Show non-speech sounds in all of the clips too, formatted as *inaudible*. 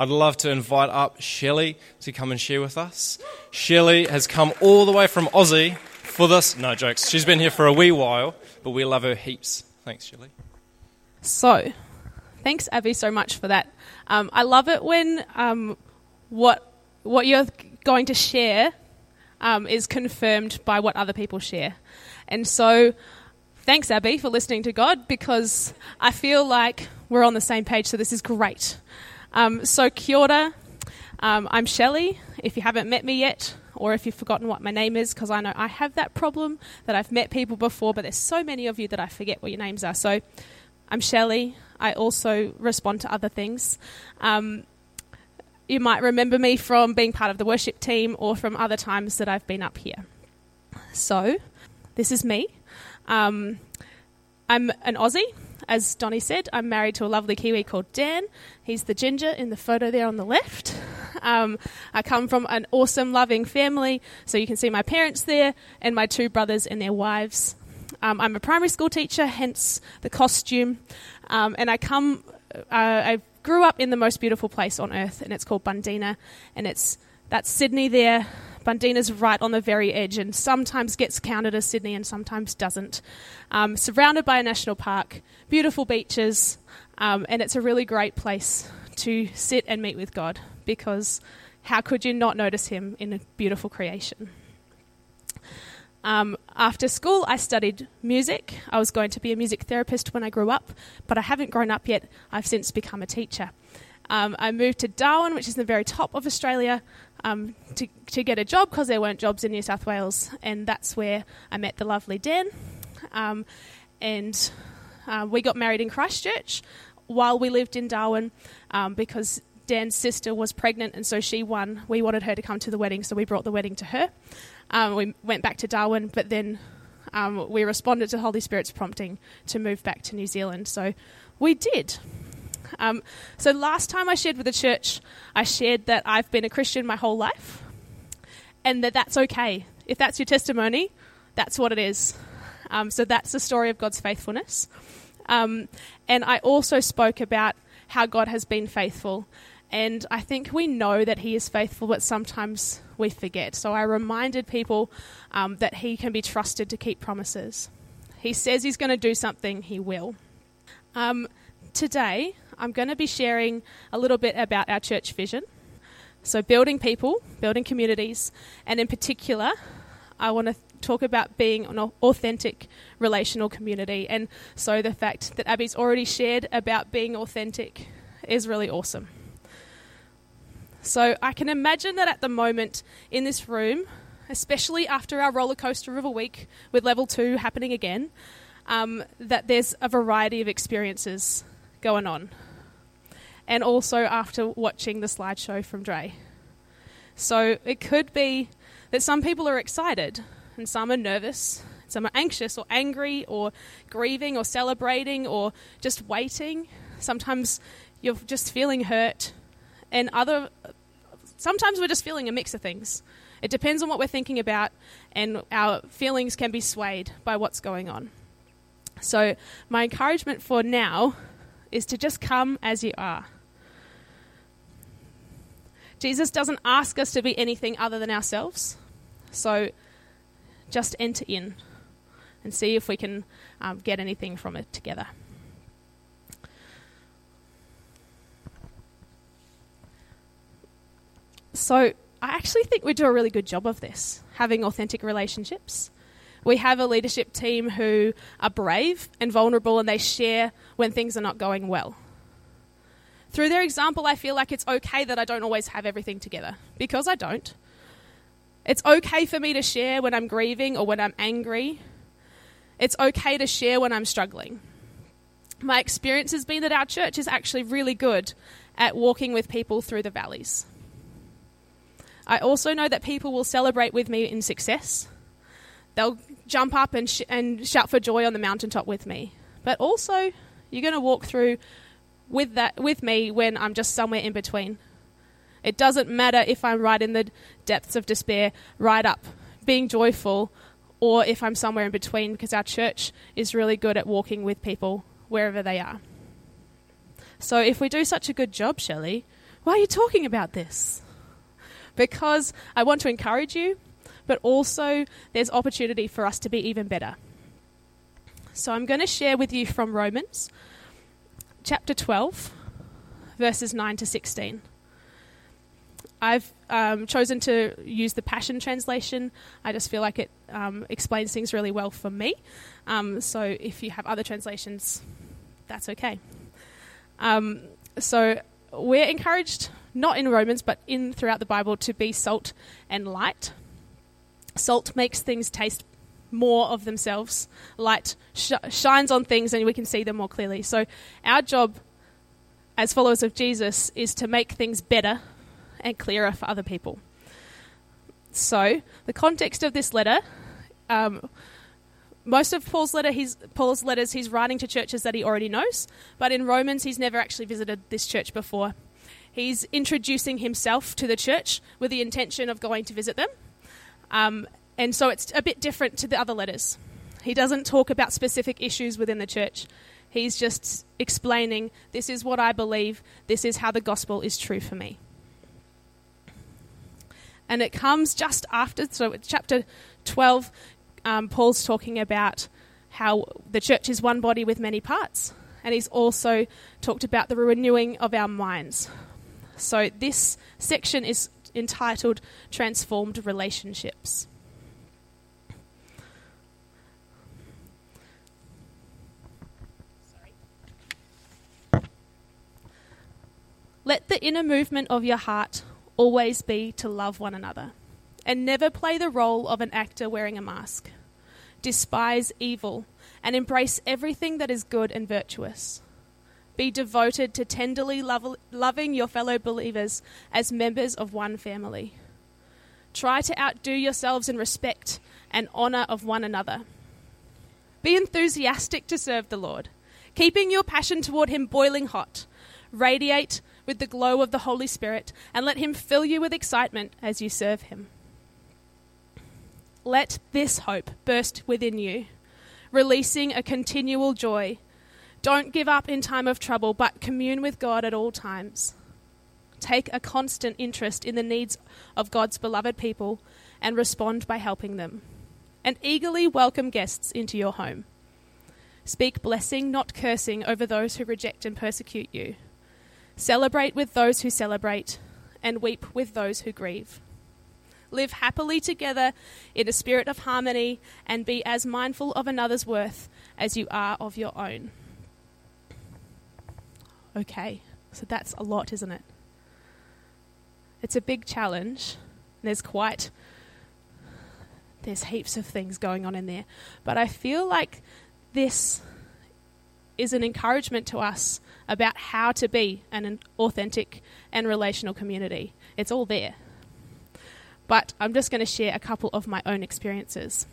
I'd love to invite up Shelly to come and share with us. Shelly has come all the way from Aussie for this. No jokes. She's been here for a wee while, but we love her heaps. Thanks, Shelly. So, thanks, Abby, so much for that. Um, I love it when um, what what you're going to share um, is confirmed by what other people share, and so thanks, Abby, for listening to God because I feel like we're on the same page. So this is great. Um, so kia ora. Um, I'm Shelly. If you haven't met me yet, or if you've forgotten what my name is, because I know I have that problem that I've met people before, but there's so many of you that I forget what your names are. So I'm Shelly. I also respond to other things. Um, you might remember me from being part of the worship team or from other times that I've been up here. So, this is me. Um, I'm an Aussie, as Donnie said. I'm married to a lovely Kiwi called Dan. He's the ginger in the photo there on the left. *laughs* Um, I come from an awesome, loving family, so you can see my parents there and my two brothers and their wives. Um, I'm a primary school teacher, hence the costume. Um, and I come, uh, I grew up in the most beautiful place on earth, and it's called Bundeena, And it's that's Sydney there. Bundeena's right on the very edge, and sometimes gets counted as Sydney and sometimes doesn't. Um, surrounded by a national park, beautiful beaches, um, and it's a really great place to sit and meet with God because how could you not notice Him in a beautiful creation? Um, after school, I studied music. I was going to be a music therapist when I grew up, but I haven't grown up yet. I've since become a teacher. Um, I moved to Darwin, which is the very top of Australia, um, to, to get a job because there weren't jobs in New South Wales, and that's where I met the lovely Dan. Um, and uh, we got married in Christchurch while we lived in Darwin um, because Dan's sister was pregnant, and so she won. We wanted her to come to the wedding, so we brought the wedding to her. Um, we went back to Darwin, but then um, we responded to Holy Spirit's prompting to move back to New Zealand. So we did. Um, so last time I shared with the church, I shared that I've been a Christian my whole life, and that that's okay. If that's your testimony, that's what it is. Um, so that's the story of God's faithfulness. Um, and I also spoke about how God has been faithful. And I think we know that He is faithful, but sometimes we forget. So I reminded people um, that He can be trusted to keep promises. He says He's going to do something, He will. Um, today, I'm going to be sharing a little bit about our church vision. So, building people, building communities, and in particular, I want to talk about being an authentic relational community. And so, the fact that Abby's already shared about being authentic is really awesome. So I can imagine that at the moment in this room, especially after our roller coaster of a week with level two happening again, um, that there's a variety of experiences going on. And also after watching the slideshow from Dre. So it could be that some people are excited and some are nervous, some are anxious or angry or grieving or celebrating or just waiting. Sometimes you're just feeling hurt and other sometimes we're just feeling a mix of things. It depends on what we're thinking about, and our feelings can be swayed by what's going on. So, my encouragement for now is to just come as you are. Jesus doesn't ask us to be anything other than ourselves. So, just enter in and see if we can um, get anything from it together. So I actually think we do a really good job of this, having authentic relationships. We have a leadership team who are brave and vulnerable and they share when things are not going well. Through their example, I feel like it's okay that I don't always have everything together, because I don't. It's okay for me to share when I'm grieving or when I'm angry. It's okay to share when I'm struggling. My experience has been that our church is actually really good at walking with people through the valleys. I also know that people will celebrate with me in success. They'll jump up and, sh- and shout for joy on the mountaintop with me. But also, you're going to walk through with that with me when I'm just somewhere in between. It doesn't matter if I'm right in the depths of despair, right up, being joyful, or if I'm somewhere in between, because our church is really good at walking with people wherever they are. So if we do such a good job, Shelly, Why are you talking about this? Because I want to encourage you, but also there's opportunity for us to be even better. So I'm going to share with you from Romans chapter 12, verses 9 to 16. I've um, chosen to use the Passion Translation. I just feel like it um, explains things really well for me. Um, so if you have other translations, that's okay. Um, so we're encouraged, not in Romans, but in throughout the Bible, to be salt and light. Salt makes things taste more of themselves. Light sh- shines on things, and we can see them more clearly. So our job as followers of Jesus is to make things better and clearer for other people. So, the context of this letter, um, most of Paul's letter, he's, Paul's letters, he's writing to churches that he already knows, but in Romans, he's never actually visited this church before. He's introducing himself to the church with the intention of going to visit them, um, and so it's a bit different to the other letters. He doesn't talk about specific issues within the church. He's just explaining, this is what I believe, this is how the gospel is true for me and it comes just after. So, chapter 12, um, Paul's talking about how the church is one body with many parts, and he's also talked about the renewing of our minds. So, this section is entitled Transformed Relationships. Let the inner movement of your heart always be to love one another and never play the role of an actor wearing a mask. Despise evil and embrace everything that is good and virtuous. Be devoted to tenderly loving your fellow believers as members of one family. Try to outdo yourselves in respect and honour of one another. Be enthusiastic to serve the Lord, keeping your passion toward Him boiling hot. Radiate with the glow of the Holy Spirit and let Him fill you with excitement as you serve Him. Let this hope burst within you, releasing a continual joy. Don't give up in time of trouble, but commune with God at all times. Take a constant interest in the needs of God's beloved people and respond by helping them. And eagerly welcome guests into your home. Speak blessing, not cursing, over those who reject and persecute you. Celebrate with those who celebrate, and weep with those who grieve. Live happily together in a spirit of harmony, and be as mindful of another's worth as you are of your own. Okay, so that's a lot, isn't it? It's a big challenge. There's quite there's heaps of things going on in there. But I feel like this is an encouragement to us about how to be an authentic and relational community. It's all there. But I'm just going to share a couple of my own experiences.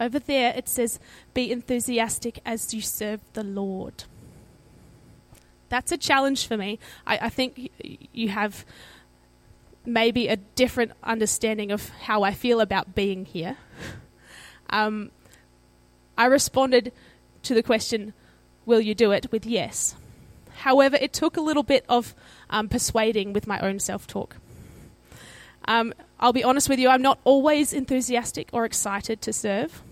Over there, it says, Be enthusiastic as you serve the Lord. That's a challenge for me. I, I think you have maybe a different understanding of how I feel about being here. *laughs* Um, I responded to the question, Will you do it? with yes. However, it took a little bit of um, persuading with my own self talk. Um, I'll be honest with you, I'm not always enthusiastic or excited to serve.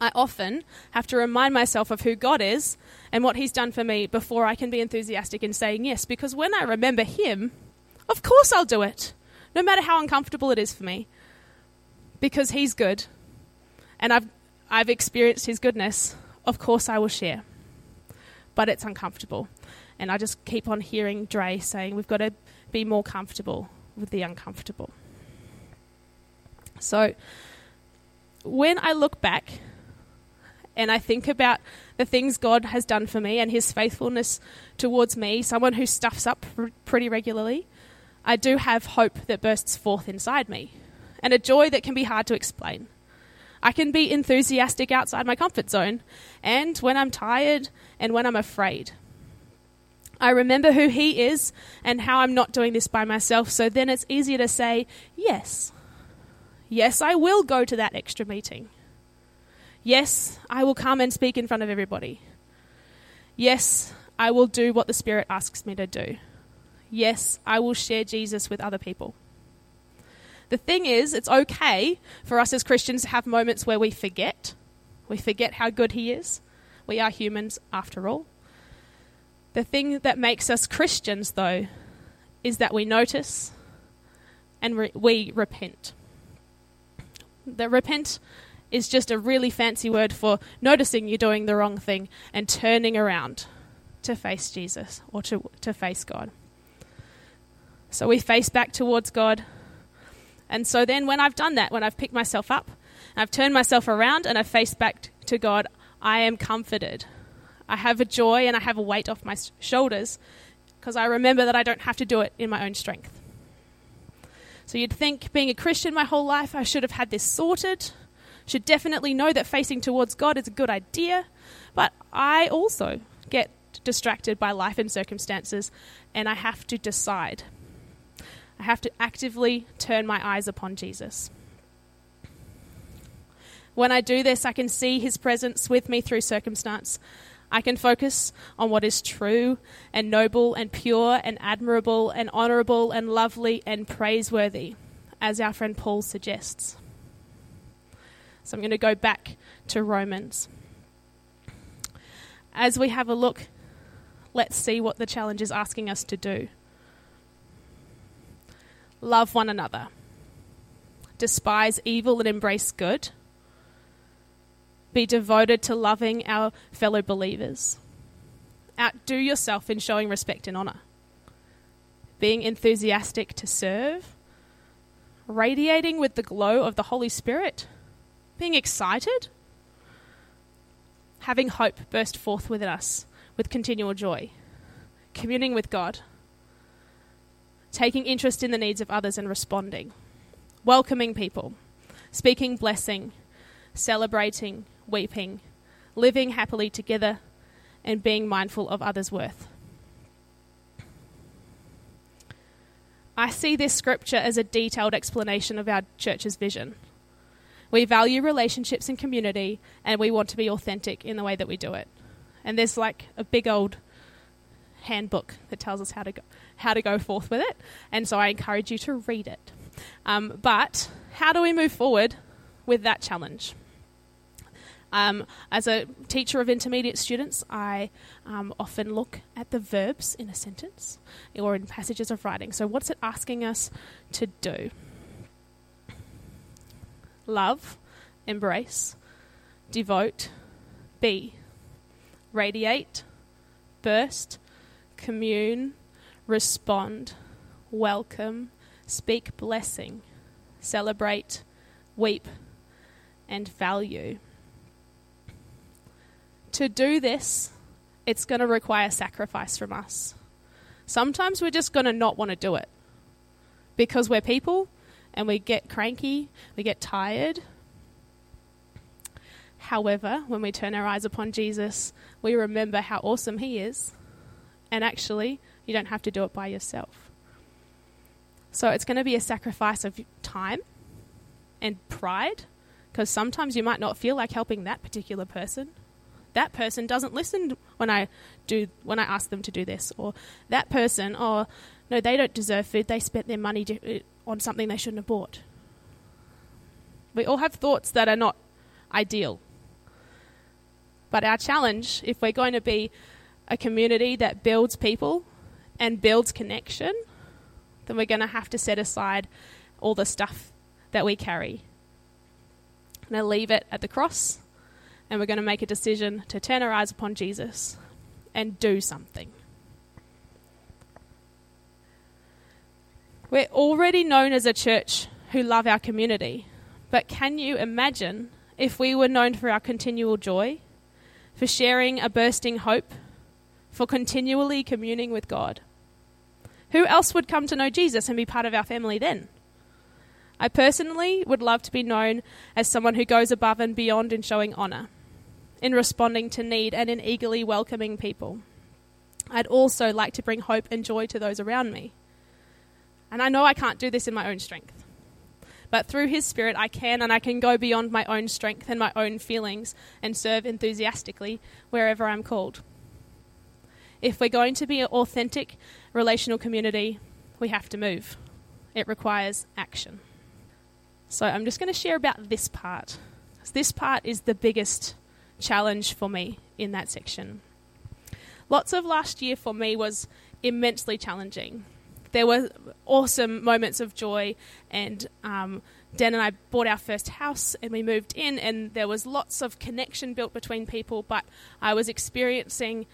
I often have to remind myself of who God is and what He's done for me before I can be enthusiastic in saying yes, because when I remember Him, of course I'll do it, no matter how uncomfortable it is for me, because He's good. And I've I've experienced His goodness, of course I will share. But it's uncomfortable. And I just keep on hearing Dre saying we've got to be more comfortable with the uncomfortable. So when I look back and I think about the things God has done for me and his faithfulness towards me, someone who stuffs up pretty regularly, I do have hope that bursts forth inside me and a joy that can be hard to explain. I can be enthusiastic outside my comfort zone and when I'm tired and when I'm afraid. I remember who He is and how I'm not doing this by myself, so then it's easier to say, yes. Yes, I will go to that extra meeting. Yes, I will come and speak in front of everybody. Yes, I will do what the Spirit asks me to do. Yes, I will share Jesus with other people. The thing is, it's okay for us as Christians to have moments where we forget. We forget how good He is. We are humans after all. The thing that makes us Christians, though, is that we notice and re- we repent. The repent is just a really fancy word for noticing you're doing the wrong thing and turning around to face Jesus or to, to face God. So we face back towards God. And so then, when I've done that, when I've picked myself up, I've turned myself around and I've faced back to God, I am comforted. I have a joy and I have a weight off my shoulders because I remember that I don't have to do it in my own strength. So you'd think, being a Christian my whole life, I should have had this sorted, should definitely know that facing towards God is a good idea, but I also get distracted by life and circumstances, and I have to decide. I have to actively turn my eyes upon Jesus. When I do this, I can see his presence with me through circumstance. I can focus on what is true and noble and pure and admirable and honourable and lovely and praiseworthy, as our friend Paul suggests. So I'm going to go back to Romans. As we have a look, let's see what the challenge is asking us to do. Love one another, despise evil and embrace good be devoted to loving our fellow believers. Outdo yourself in showing respect and honour. Being enthusiastic to serve. Radiating with the glow of the Holy Spirit. Being excited. Having hope burst forth within us with continual joy. Communing with God. Taking interest in the needs of others and responding. Welcoming people. Speaking blessing. Celebrating weeping, living happily together, and being mindful of others' worth. I see this scripture as a detailed explanation of our church's vision. We value relationships and community, and we want to be authentic in the way that we do it. And there's like a big old handbook that tells us how to go, how to go forth with it. And so I encourage you to read it. Um, but how do we move forward with that challenge? Um, as a teacher of intermediate students, I um, often look at the verbs in a sentence or in passages of writing. So, what's it asking us to do? Love, embrace, devote, be, radiate, burst, commune, respond, welcome, speak blessing, celebrate, weep, and value to do this, it's going to require sacrifice from us. Sometimes we're just going to not want to do it because we're people and we get cranky, we get tired. However, when we turn our eyes upon Jesus, we remember how awesome He is. And actually, you don't have to do it by yourself. So it's going to be a sacrifice of time and pride because sometimes you might not feel like helping that particular person that person doesn't listen when I do when I ask them to do this, or that person, oh no, they don't deserve food. They spent their money uh, on something they shouldn't have bought. We all have thoughts that are not ideal. But our challenge, if we're going to be a community that builds people and builds connection, then we're going to have to set aside all the stuff that we carry. I'm going to leave it at the cross and we're going to make a decision to turn our eyes upon Jesus and do something. We're already known as a church who love our community, but can you imagine if we were known for our continual joy, for sharing a bursting hope, for continually communing with God? Who else would come to know Jesus and be part of our family then? I personally would love to be known as someone who goes above and beyond in showing honour in responding to need and in eagerly welcoming people. I'd also like to bring hope and joy to those around me. And I know I can't do this in my own strength. But through His Spirit, I can, and I can go beyond my own strength and my own feelings and serve enthusiastically wherever I'm called. If we're going to be an authentic relational community, we have to move. It requires action. So I'm just going to share about this part. This part is the biggest challenge for me in that section. Lots of last year for me was immensely challenging. There were awesome moments of joy, and um, Dan and I bought our first house and we moved in, and there was lots of connection built between people, but I was experiencing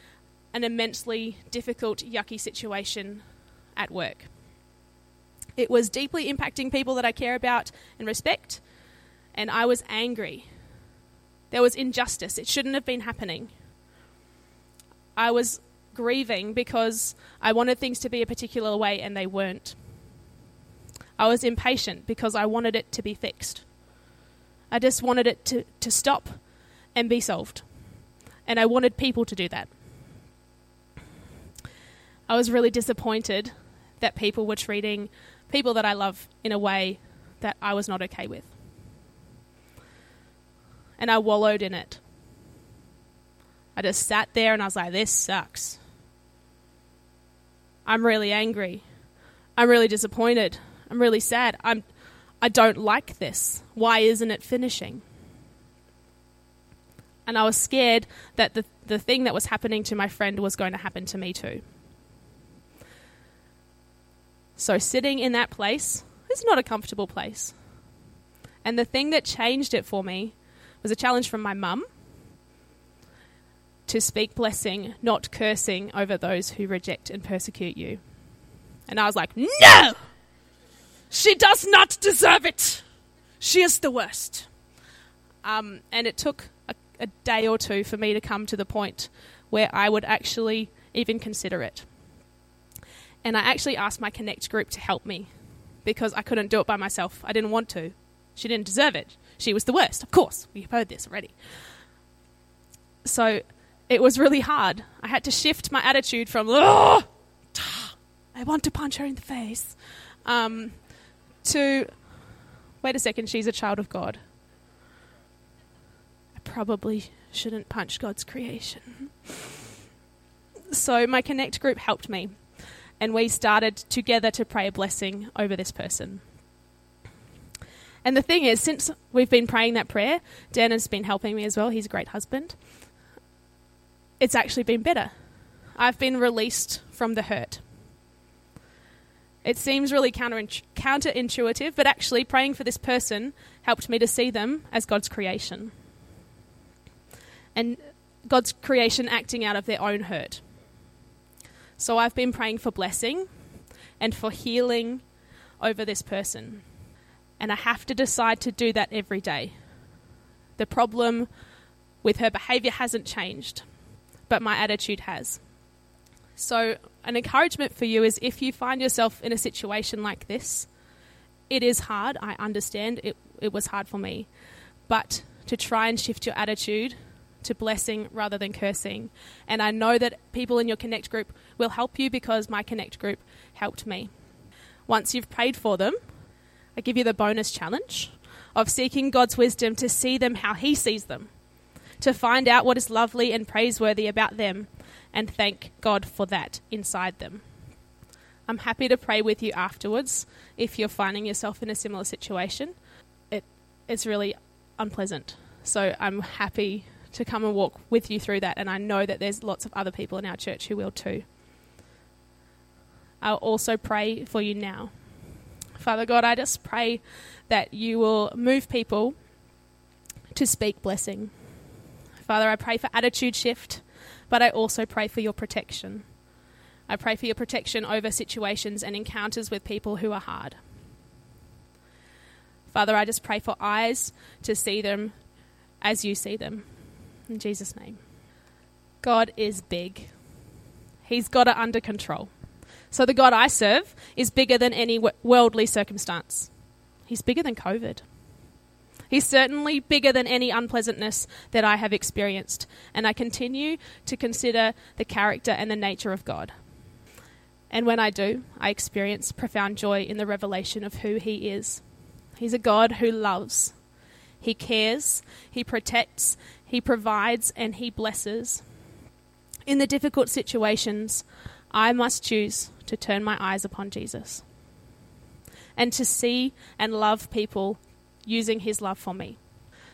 an immensely difficult, yucky situation at work. It was deeply impacting people that I care about and respect, and I was angry. There was injustice. It shouldn't have been happening. I was grieving because I wanted things to be a particular way and they weren't. I was impatient because I wanted it to be fixed. I just wanted it to, to stop and be solved. And I wanted people to do that. I was really disappointed that people were treating people that I love in a way that I was not okay with. And I wallowed in it. I just sat there and I was like, this sucks. I'm really angry. I'm really disappointed. I'm really sad. I'm I don't like this. Why isn't it finishing? And I was scared that the the thing that was happening to my friend was going to happen to me too. So sitting in that place is not a comfortable place. And the thing that changed it for me was a challenge from my mum to speak blessing, not cursing over those who reject and persecute you. And I was like, no! She does not deserve it! She is the worst. Um, and it took a, a day or two for me to come to the point where I would actually even consider it. And I actually asked my Connect group to help me because I couldn't do it by myself. I didn't want to. She didn't deserve it. She was the worst. Of course, we've heard this already. So it was really hard. I had to shift my attitude from, I want to punch her in the face, um, to, wait a second, she's a child of God. I probably shouldn't punch God's creation. So my Connect group helped me, and we started together to pray a blessing over this person. And the thing is, since we've been praying that prayer, Dan has been helping me as well. He's a great husband it's actually been better. I've been released from the hurt. It seems really counterintuitive, but actually, praying for this person helped me to see them as God's creation. And God's creation acting out of their own hurt. So I've been praying for blessing and for healing over this person. And I have to decide to do that every day. The problem with her behavior hasn't changed but my attitude has. So, an encouragement for you is if you find yourself in a situation like this, it is hard. I understand it, it was hard for me. But to try and shift your attitude to blessing rather than cursing. And I know that people in your Connect group will help you because my Connect group helped me. Once you've prayed for them, I give you the bonus challenge of seeking God's wisdom to see them how He sees them to find out what is lovely and praiseworthy about them and thank God for that inside them. I'm happy to pray with you afterwards if you're finding yourself in a similar situation. It, it's really unpleasant. So I'm happy to come and walk with you through that, and I know that there's lots of other people in our church who will too. I'll also pray for you now. Father God, I just pray that you will move people to speak blessing. Father, I pray for attitude shift, but I also pray for your protection. I pray for your protection over situations and encounters with people who are hard. Father, I just pray for eyes to see them as you see them. In Jesus' name. God is big, He's got it under control. So the God I serve is bigger than any worldly circumstance. He's bigger than COVID. He's certainly bigger than any unpleasantness that I have experienced, and I continue to consider the character and the nature of God. And when I do, I experience profound joy in the revelation of who He is. He's a God who loves, He cares, He protects, He provides, and He blesses. In the difficult situations, I must choose to turn my eyes upon Jesus and to see and love people using his love for me.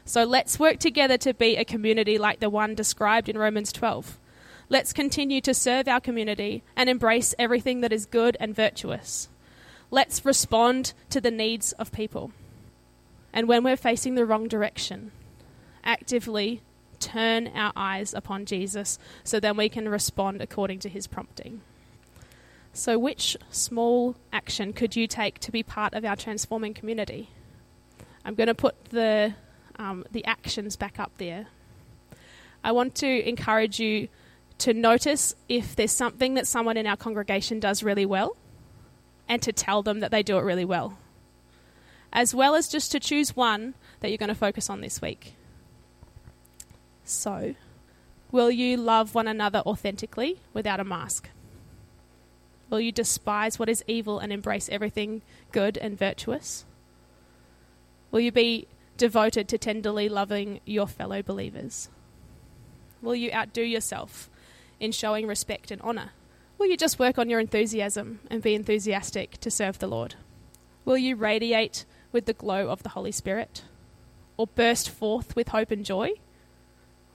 So let's work together to be a community like the one described in Romans 12. Let's continue to serve our community and embrace everything that is good and virtuous. Let's respond to the needs of people. And when we're facing the wrong direction, actively turn our eyes upon Jesus so then we can respond according to his prompting. So, which small action could you take to be part of our transforming community? I'm going to put the, um, the actions back up there. I want to encourage you to notice if there's something that someone in our congregation does really well and to tell them that they do it really well, as well as just to choose one that you're going to focus on this week. So, will you love one another authentically without a mask? Will you despise what is evil and embrace everything good and virtuous? Will you be devoted to tenderly loving your fellow believers? Will you outdo yourself in showing respect and honour? Will you just work on your enthusiasm and be enthusiastic to serve the Lord? Will you radiate with the glow of the Holy Spirit? Or burst forth with hope and joy?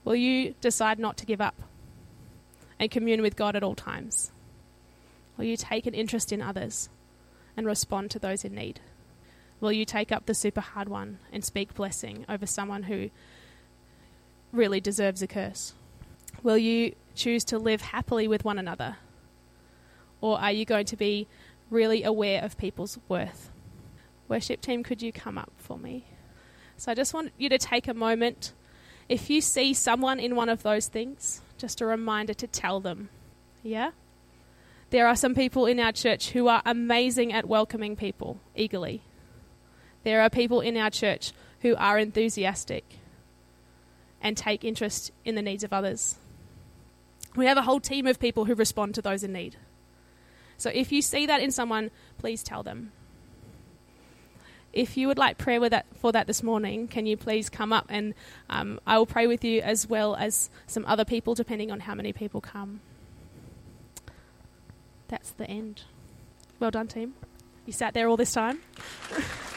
Will you decide not to give up and commune with God at all times? Will you take an interest in others and respond to those in need? Will you take up the super hard one and speak blessing over someone who really deserves a curse? Will you choose to live happily with one another? Or are you going to be really aware of people's worth? Worship team, could you come up for me? So I just want you to take a moment. If you see someone in one of those things, just a reminder to tell them. Yeah? There are some people in our church who are amazing at welcoming people eagerly. There are people in our church who are enthusiastic and take interest in the needs of others. We have a whole team of people who respond to those in need. So if you see that in someone, please tell them. If you would like prayer that, for that this morning, can you please come up and um, I will pray with you as well as some other people, depending on how many people come. That's the end. Well done, team. You sat there all this time. *laughs*